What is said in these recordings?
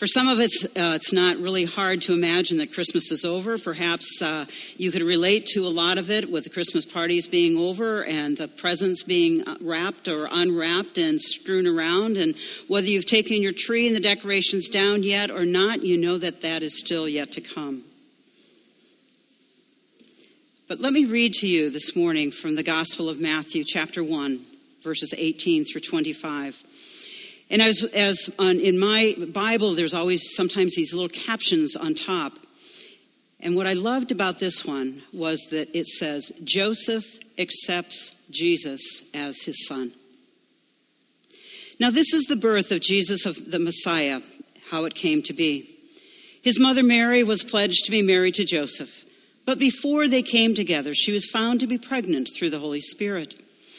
For some of us, uh, it's not really hard to imagine that Christmas is over. Perhaps uh, you could relate to a lot of it with the Christmas parties being over and the presents being uh, wrapped or unwrapped and strewn around. And whether you've taken your tree and the decorations down yet or not, you know that that is still yet to come. But let me read to you this morning from the Gospel of Matthew, chapter 1, verses 18 through 25. And as, as on, in my Bible, there's always sometimes these little captions on top. And what I loved about this one was that it says, Joseph accepts Jesus as his son. Now, this is the birth of Jesus of the Messiah, how it came to be. His mother Mary was pledged to be married to Joseph. But before they came together, she was found to be pregnant through the Holy Spirit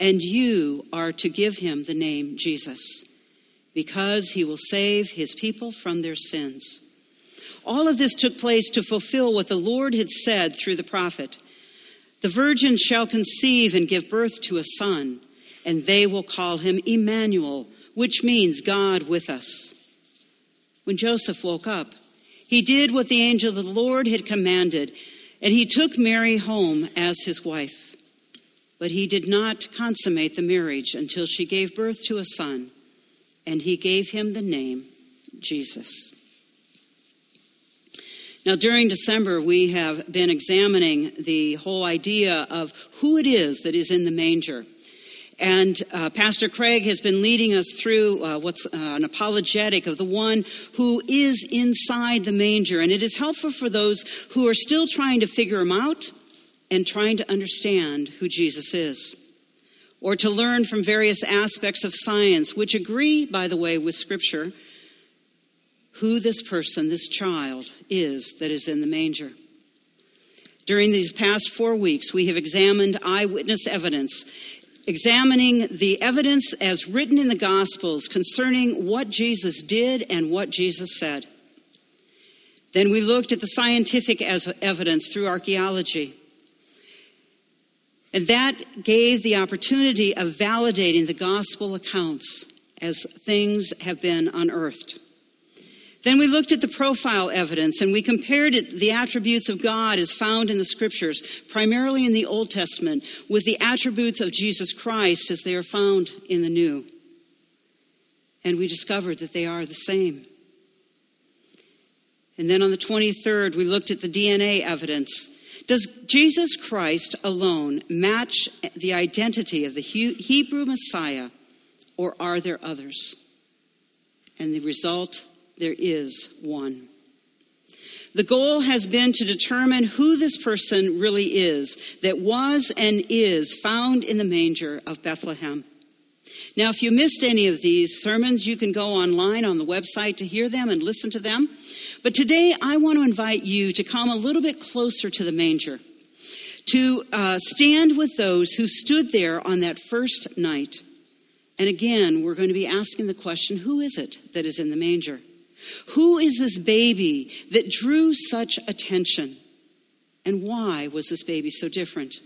and you are to give him the name Jesus, because he will save his people from their sins. All of this took place to fulfill what the Lord had said through the prophet The virgin shall conceive and give birth to a son, and they will call him Emmanuel, which means God with us. When Joseph woke up, he did what the angel of the Lord had commanded, and he took Mary home as his wife. But he did not consummate the marriage until she gave birth to a son, and he gave him the name Jesus. Now, during December, we have been examining the whole idea of who it is that is in the manger. And uh, Pastor Craig has been leading us through uh, what's uh, an apologetic of the one who is inside the manger. And it is helpful for those who are still trying to figure him out and trying to understand who Jesus is, or to learn from various aspects of science, which agree, by the way, with Scripture, who this person, this child, is that is in the manger. During these past four weeks, we have examined eyewitness evidence, examining the evidence as written in the Gospels concerning what Jesus did and what Jesus said. Then we looked at the scientific evidence through archaeology. And that gave the opportunity of validating the gospel accounts as things have been unearthed. Then we looked at the profile evidence and we compared it, the attributes of God as found in the scriptures, primarily in the Old Testament, with the attributes of Jesus Christ as they are found in the New. And we discovered that they are the same. And then on the 23rd, we looked at the DNA evidence does Jesus Christ alone match the identity of the Hebrew Messiah, or are there others? And the result there is one. The goal has been to determine who this person really is that was and is found in the manger of Bethlehem. Now, if you missed any of these sermons, you can go online on the website to hear them and listen to them. But today I want to invite you to come a little bit closer to the manger, to uh, stand with those who stood there on that first night. And again, we're going to be asking the question who is it that is in the manger? Who is this baby that drew such attention? And why was this baby so different?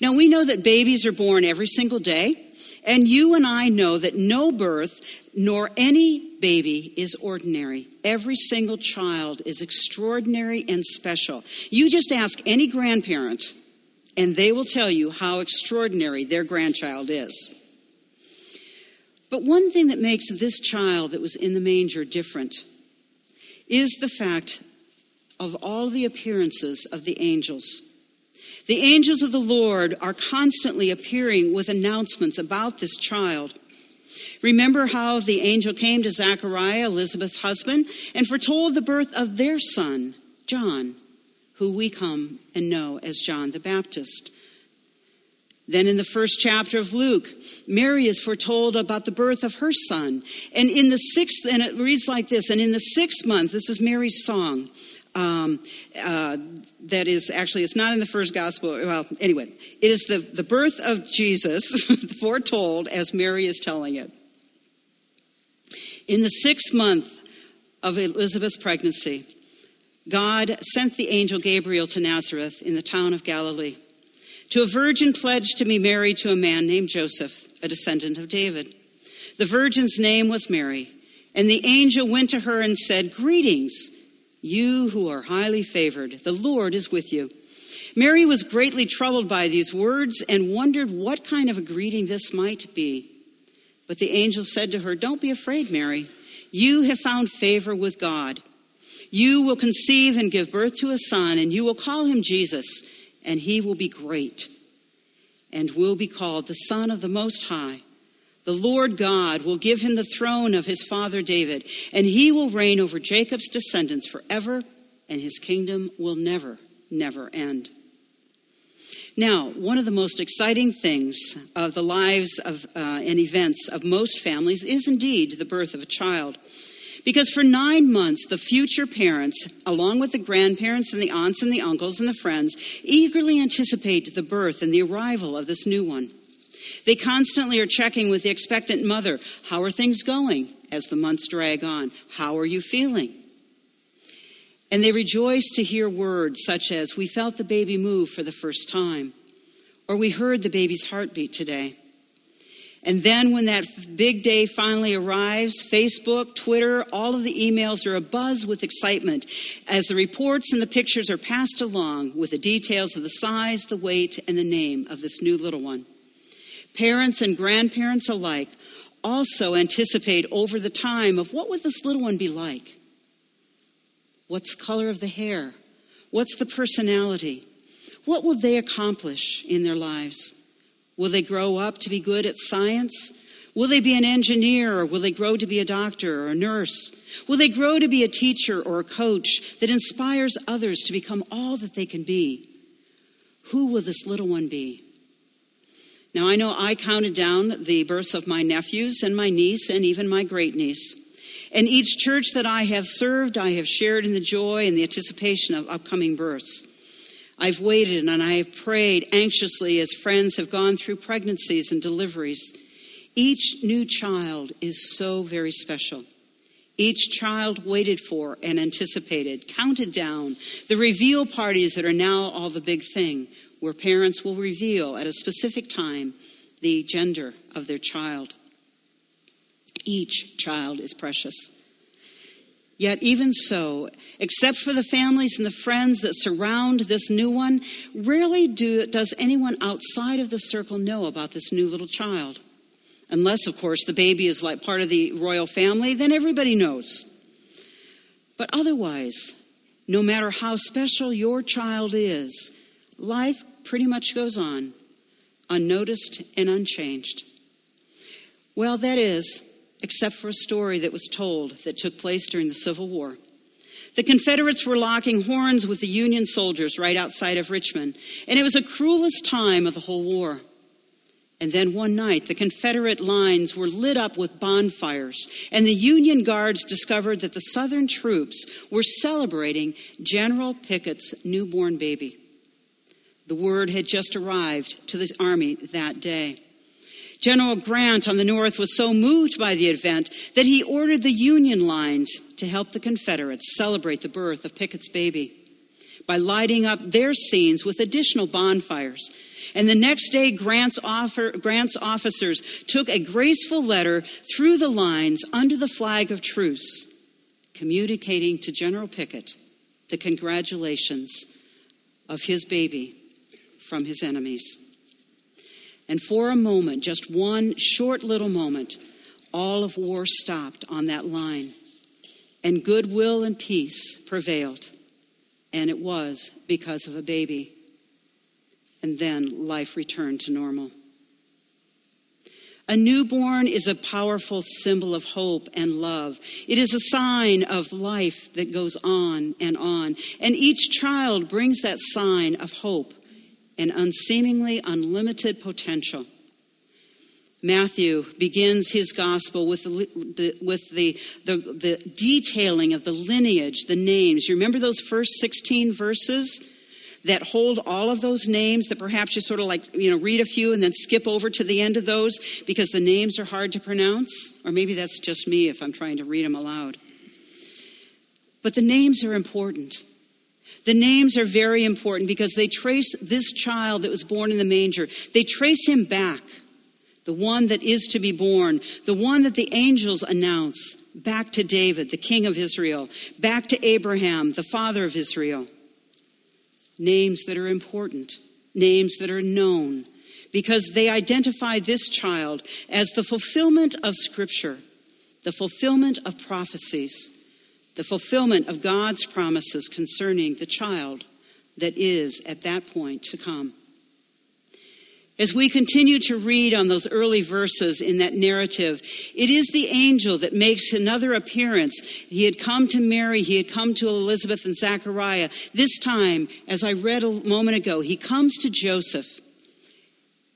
Now, we know that babies are born every single day, and you and I know that no birth nor any baby is ordinary. Every single child is extraordinary and special. You just ask any grandparent, and they will tell you how extraordinary their grandchild is. But one thing that makes this child that was in the manger different is the fact of all the appearances of the angels. The angels of the Lord are constantly appearing with announcements about this child. Remember how the angel came to Zechariah, Elizabeth's husband, and foretold the birth of their son, John, who we come and know as John the Baptist. Then in the first chapter of Luke, Mary is foretold about the birth of her son. And in the sixth, and it reads like this, and in the sixth month, this is Mary's song. Um, uh, that is actually, it's not in the first gospel. Well, anyway, it is the, the birth of Jesus foretold as Mary is telling it. In the sixth month of Elizabeth's pregnancy, God sent the angel Gabriel to Nazareth in the town of Galilee to a virgin pledged to be married to a man named Joseph, a descendant of David. The virgin's name was Mary, and the angel went to her and said, Greetings, you who are highly favored, the Lord is with you. Mary was greatly troubled by these words and wondered what kind of a greeting this might be. But the angel said to her, Don't be afraid, Mary. You have found favor with God. You will conceive and give birth to a son, and you will call him Jesus and he will be great and will be called the Son of the Most High. The Lord God will give him the throne of his father David, and he will reign over Jacob's descendants forever, and his kingdom will never, never end. Now, one of the most exciting things of the lives of, uh, and events of most families is indeed the birth of a child. Because for nine months, the future parents, along with the grandparents and the aunts and the uncles and the friends, eagerly anticipate the birth and the arrival of this new one. They constantly are checking with the expectant mother how are things going as the months drag on? How are you feeling? And they rejoice to hear words such as, We felt the baby move for the first time, or We heard the baby's heartbeat today. And then when that big day finally arrives, Facebook, Twitter, all of the emails are abuzz with excitement as the reports and the pictures are passed along with the details of the size, the weight, and the name of this new little one. Parents and grandparents alike also anticipate over the time of what would this little one be like? What's the color of the hair? What's the personality? What will they accomplish in their lives? Will they grow up to be good at science? Will they be an engineer or will they grow to be a doctor or a nurse? Will they grow to be a teacher or a coach that inspires others to become all that they can be? Who will this little one be? Now, I know I counted down the births of my nephews and my niece and even my great niece. And each church that I have served, I have shared in the joy and the anticipation of upcoming births. I've waited and I have prayed anxiously as friends have gone through pregnancies and deliveries. Each new child is so very special. Each child waited for and anticipated, counted down, the reveal parties that are now all the big thing, where parents will reveal at a specific time the gender of their child. Each child is precious. Yet, even so, except for the families and the friends that surround this new one, rarely do, does anyone outside of the circle know about this new little child. Unless, of course, the baby is like part of the royal family, then everybody knows. But otherwise, no matter how special your child is, life pretty much goes on, unnoticed and unchanged. Well, that is, except for a story that was told that took place during the Civil War. The Confederates were locking horns with the Union soldiers right outside of Richmond, and it was the cruelest time of the whole war. And then one night, the Confederate lines were lit up with bonfires, and the Union Guards discovered that the Southern troops were celebrating General Pickett's newborn baby. The word had just arrived to the Army that day. General Grant on the North was so moved by the event that he ordered the Union lines to help the Confederates celebrate the birth of Pickett's baby by lighting up their scenes with additional bonfires. And the next day, Grant's, offer, Grant's officers took a graceful letter through the lines under the flag of truce, communicating to General Pickett the congratulations of his baby from his enemies. And for a moment, just one short little moment, all of war stopped on that line. And goodwill and peace prevailed. And it was because of a baby. And then life returned to normal. A newborn is a powerful symbol of hope and love. It is a sign of life that goes on and on. And each child brings that sign of hope and unseemingly unlimited potential. Matthew begins his gospel with the, with the, the, the, detailing of the lineage, the names. You remember those first 16 verses that hold all of those names that perhaps you sort of like, you know, read a few and then skip over to the end of those because the names are hard to pronounce? Or maybe that's just me if I'm trying to read them aloud. But the names are important. The names are very important because they trace this child that was born in the manger, they trace him back the one that is to be born, the one that the angels announce, back to David, the king of Israel, back to Abraham, the father of Israel. Names that are important, names that are known, because they identify this child as the fulfillment of Scripture, the fulfillment of prophecies, the fulfillment of God's promises concerning the child that is at that point to come. As we continue to read on those early verses in that narrative, it is the angel that makes another appearance. He had come to Mary, he had come to Elizabeth and Zachariah. This time, as I read a moment ago, he comes to Joseph.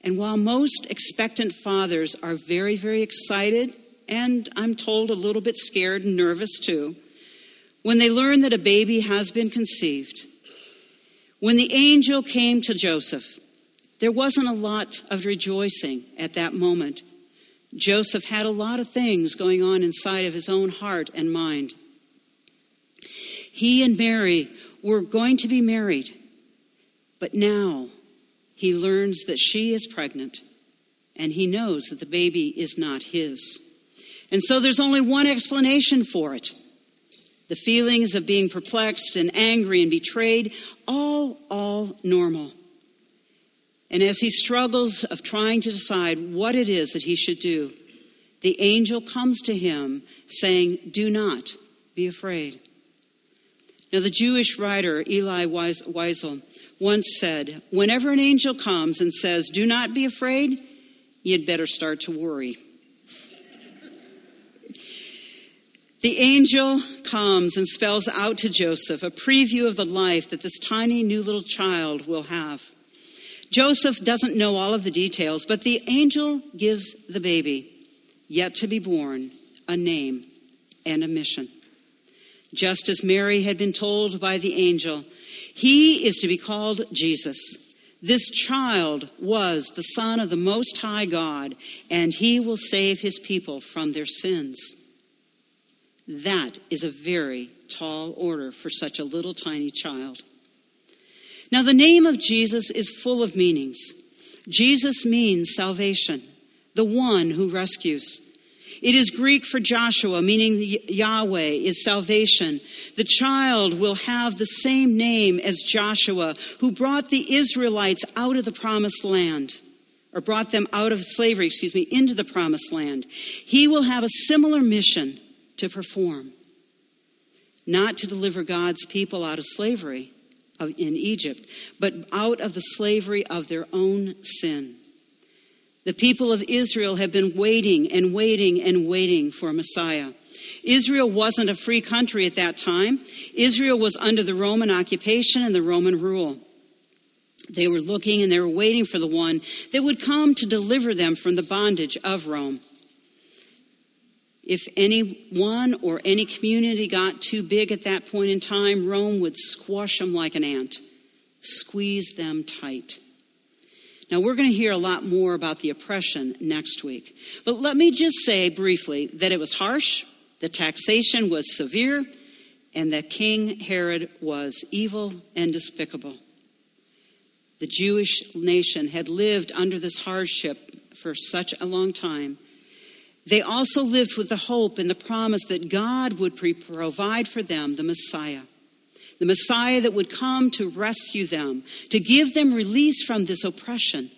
And while most expectant fathers are very, very excited, and I'm told a little bit scared and nervous too, when they learn that a baby has been conceived, when the angel came to Joseph, there wasn't a lot of rejoicing at that moment. Joseph had a lot of things going on inside of his own heart and mind. He and Mary were going to be married, but now he learns that she is pregnant and he knows that the baby is not his. And so there's only one explanation for it. The feelings of being perplexed and angry and betrayed, all, all normal. And as he struggles of trying to decide what it is that he should do, the angel comes to him saying, Do not be afraid. Now, the Jewish writer Elie Wiesel once said, Whenever an angel comes and says, Do not be afraid, you'd better start to worry. The angel comes and spells out to Joseph a preview of the life that this tiny new little child will have. Joseph doesn't know all of the details, but the angel gives the baby, yet to be born, a name and a mission. Just as Mary had been told by the angel, he is to be called Jesus. This child was the Son of the Most High God, and he will save his people from their sins. That is a very tall order for such a little tiny child. Now, the name of Jesus is full of meanings. Jesus means salvation, the one who rescues. It is Greek for Joshua, meaning Yahweh is salvation. The child will have the same name as Joshua, who brought the Israelites out of the promised land, or brought them out of slavery, excuse me, into the promised land. He will have a similar mission to perform, not to deliver God's people out of slavery in Egypt, but out of the slavery of their own sin. The people of Israel have been waiting and waiting and waiting for a Messiah. Israel wasn't a free country at that time. Israel was under the Roman occupation and the Roman rule. They were looking and they were waiting for the one that would come to deliver them from the bondage of Rome. If anyone or any community got too big at that point in time, Rome would squash them like an ant, squeeze them tight. Now, we're going to hear a lot more about the oppression next week. But let me just say briefly that it was harsh, the taxation was severe, and that King Herod was evil and despicable. The Jewish nation had lived under this hardship for such a long time they also lived with the hope and the promise that God would provide for them the Messiah. The Messiah that would come to rescue them, to give them release from this oppression.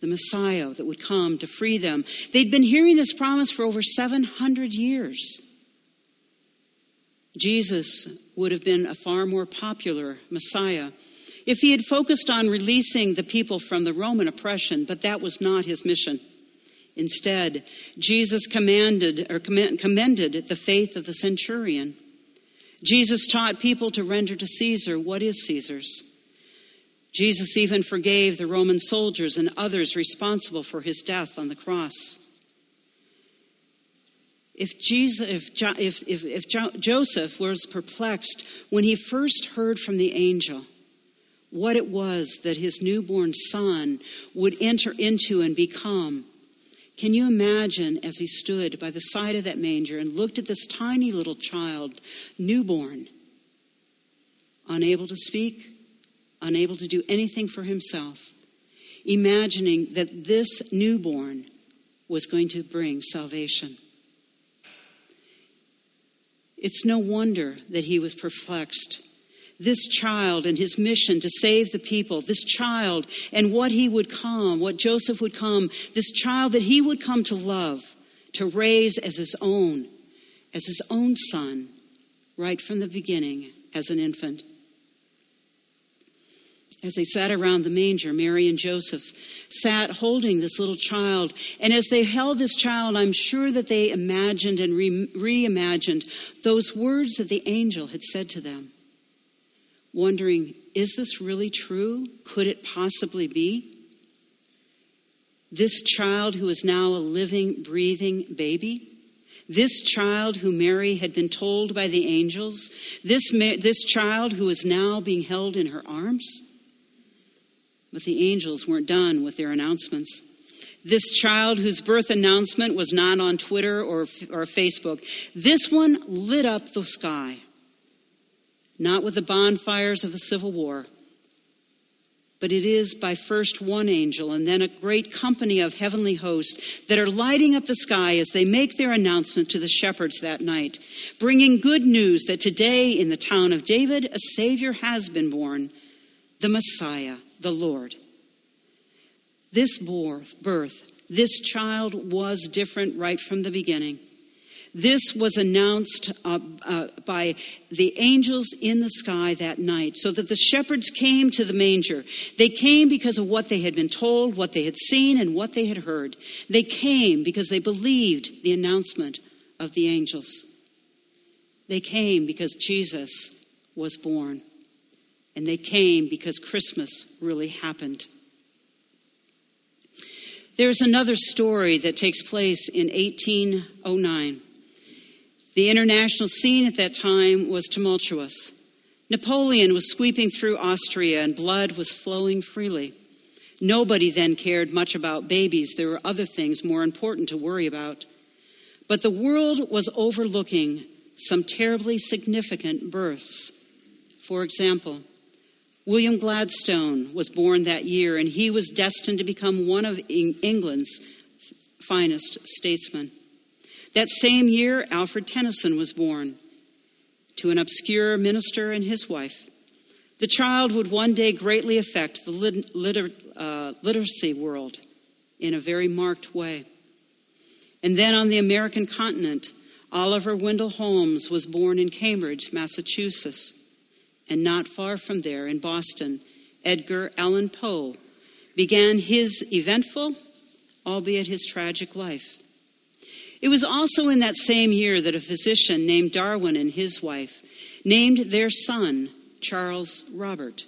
The Messiah that would come to free them. They'd been hearing this promise for over 700 years. Jesus would have been a far more popular Messiah if he had focused on releasing the people from the Roman oppression, but that was not his mission. Instead, Jesus commanded or commended the faith of the centurion. Jesus taught people to render to Caesar what is Caesar's. Jesus even forgave the Roman soldiers and others responsible for his death on the cross. If, Jesus, if, jo, if, if, if jo, Joseph was perplexed when he first heard from the angel what it was that his newborn son would enter into and become, can you imagine as he stood by the side of that manger and looked at this tiny little child, newborn, unable to speak, unable to do anything for himself, imagining that this newborn was going to bring salvation. It's no wonder that he was perplexed. This child and his mission to save the people, this child and what he would come, what Joseph would come, this child that he would come to love, to raise as his own, as his own son, right from the beginning as an infant. As they sat around the manger, Mary and Joseph sat holding this little child. And as they held this child, I'm sure that they imagined and re- reimagined those words that the angel had said to them, wondering, is this really true? Could it possibly be? This child who is now a living, breathing baby? This child who Mary had been told by the angels? This, this child who is now being held in her arms? But the angels weren't done with their announcements. This child whose birth announcement was not on Twitter or, or Facebook, this one lit up the sky. Not with the bonfires of the Civil War, but it is by first one angel and then a great company of heavenly hosts that are lighting up the sky as they make their announcement to the shepherds that night, bringing good news that today in the town of David a Savior has been born, the Messiah the Lord. This birth, this child was different right from the beginning. This was announced uh, uh, by the angels in the sky that night, so that the shepherds came to the manger. They came because of what they had been told, what they had seen, and what they had heard. They came because they believed the announcement of the angels. They came because Jesus was born. And they came because Christmas really happened. There's another story that takes place in 1809. The international scene at that time was tumultuous. Napoleon was sweeping through Austria and blood was flowing freely. Nobody then cared much about babies. There were other things more important to worry about. But the world was overlooking some terribly significant births. For example, William Gladstone was born that year, and he was destined to become one of England's finest statesmen. That same year, Alfred Tennyson was born to an obscure minister and his wife. The child would one day greatly affect the liter- uh, literacy world in a very marked way. And then on the American continent, Oliver Wendell Holmes was born in Cambridge, Massachusetts and not far from there in Boston, Edgar Allan Poe began his eventful, albeit his tragic life. It was also in that same year that a physician named Darwin and his wife named their son Charles Robert.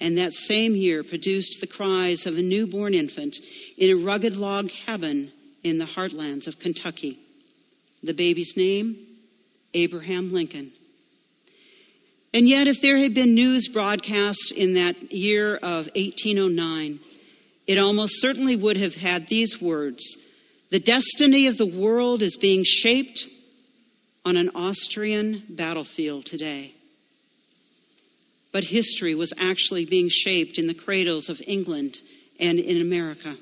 And that same year produced the cries of a newborn infant in a rugged log cabin in the heartlands of Kentucky. The baby's name? Abraham Lincoln. And yet, if there had been news broadcast in that year of 1809, it almost certainly would have had these words The destiny of the world is being shaped on an Austrian battlefield today. But history was actually being shaped in the cradles of England and in America.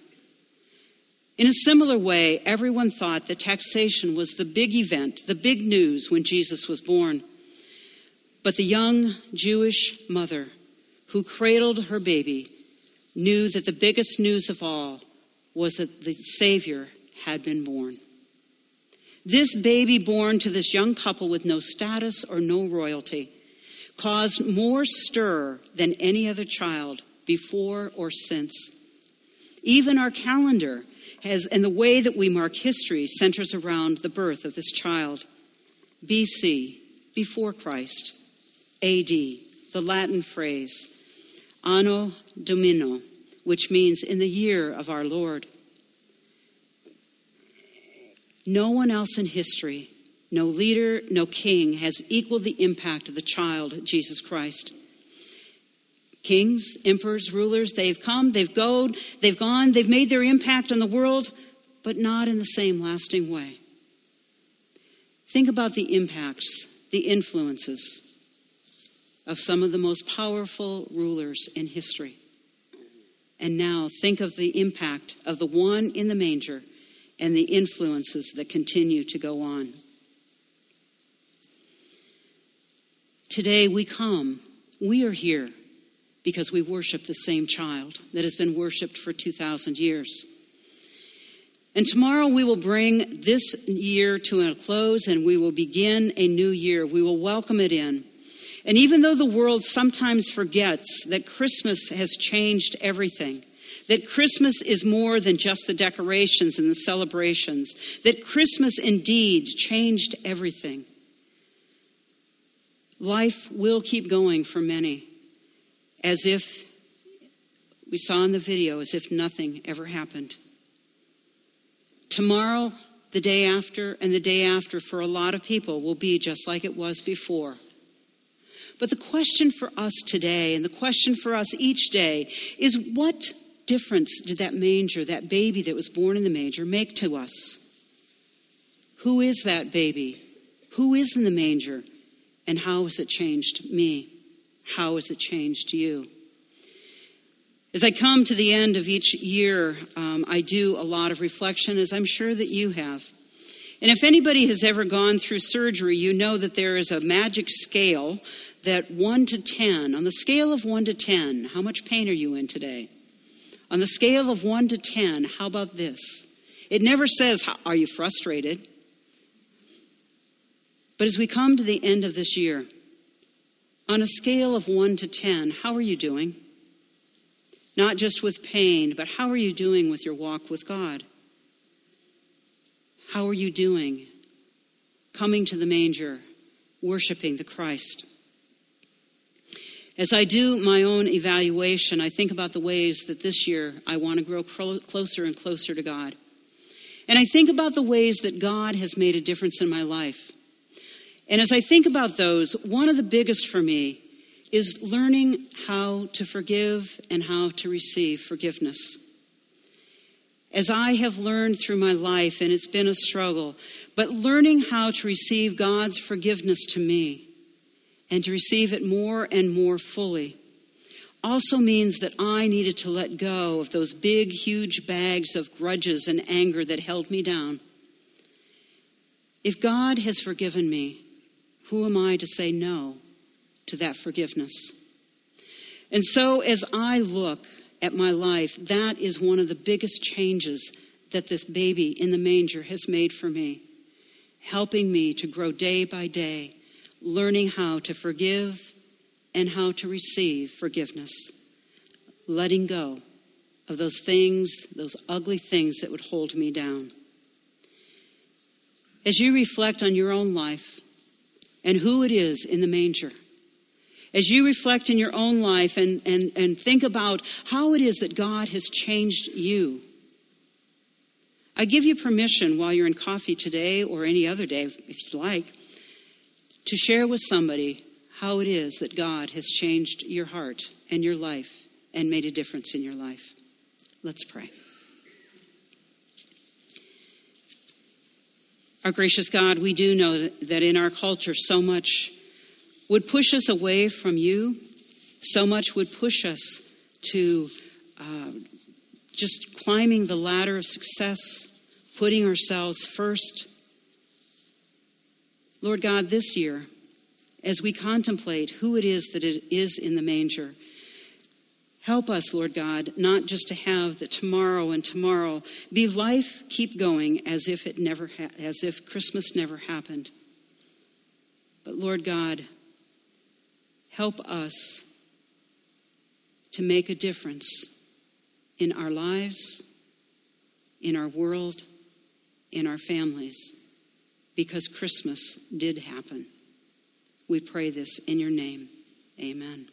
In a similar way, everyone thought that taxation was the big event, the big news when Jesus was born. But the young Jewish mother who cradled her baby knew that the biggest news of all was that the Savior had been born. This baby born to this young couple with no status or no royalty caused more stir than any other child before or since. Even our calendar has, and the way that we mark history centers around the birth of this child. BC, before Christ. AD, the Latin phrase. Anno Domino, which means in the year of our Lord. No one else in history, no leader, no king has equaled the impact of the child, Jesus Christ. Kings, emperors, rulers, they've come, they've gone, they've gone, they've made their impact on the world, but not in the same lasting way. Think about the impacts, the influences of some of the most powerful rulers in history. And now think of the impact of the one in the manger and the influences that continue to go on. Today we come, we are here because we worship the same child that has been worshiped for 2,000 years. And tomorrow we will bring this year to a close and we will begin a new year. We will welcome it in. And even though the world sometimes forgets that Christmas has changed everything, that Christmas is more than just the decorations and the celebrations, that Christmas indeed changed everything, life will keep going for many as if we saw in the video, as if nothing ever happened. Tomorrow, the day after, and the day after for a lot of people will be just like it was before. But the question for us today, and the question for us each day, is what difference did that manger, that baby that was born in the manger, make to us? Who is that baby? Who is in the manger? And how has it changed me? How has it changed you? As I come to the end of each year, um, I do a lot of reflection, as I'm sure that you have. And if anybody has ever gone through surgery, you know that there is a magic scale that 1 to 10, on the scale of 1 to 10, how much pain are you in today? On the scale of 1 to 10, how about this? It never says, Are you frustrated? But as we come to the end of this year, on a scale of 1 to 10, how are you doing? Not just with pain, but how are you doing with your walk with God? How are you doing coming to the manger, worshiping the Christ? As I do my own evaluation, I think about the ways that this year I want to grow closer and closer to God. And I think about the ways that God has made a difference in my life. And as I think about those, one of the biggest for me is learning how to forgive and how to receive forgiveness. As I have learned through my life, and it's been a struggle, but learning how to receive God's forgiveness to me and to receive it more and more fully also means that I needed to let go of those big, huge bags of grudges and anger that held me down. If God has forgiven me, who am I to say no to that forgiveness? And so, as I look at my life, that is one of the biggest changes that this baby in the manger has made for me, helping me to grow day by day, learning how to forgive and how to receive forgiveness, letting go of those things, those ugly things that would hold me down. As you reflect on your own life, and who it is in the manger. As you reflect in your own life and, and, and think about how it is that God has changed you, I give you permission while you're in coffee today or any other day, if you like, to share with somebody how it is that God has changed your heart and your life and made a difference in your life. Let's pray. Our gracious God, we do know that in our culture so much would push us away from you, so much would push us to uh, just climbing the ladder of success, putting ourselves first. Lord God, this year, as we contemplate who it is that it is in the manger, Help us, Lord God, not just to have the tomorrow and tomorrow be life keep going as if it never ha- as if Christmas never happened. But Lord God, help us to make a difference in our lives, in our world, in our families, because Christmas did happen. We pray this in your name. Amen.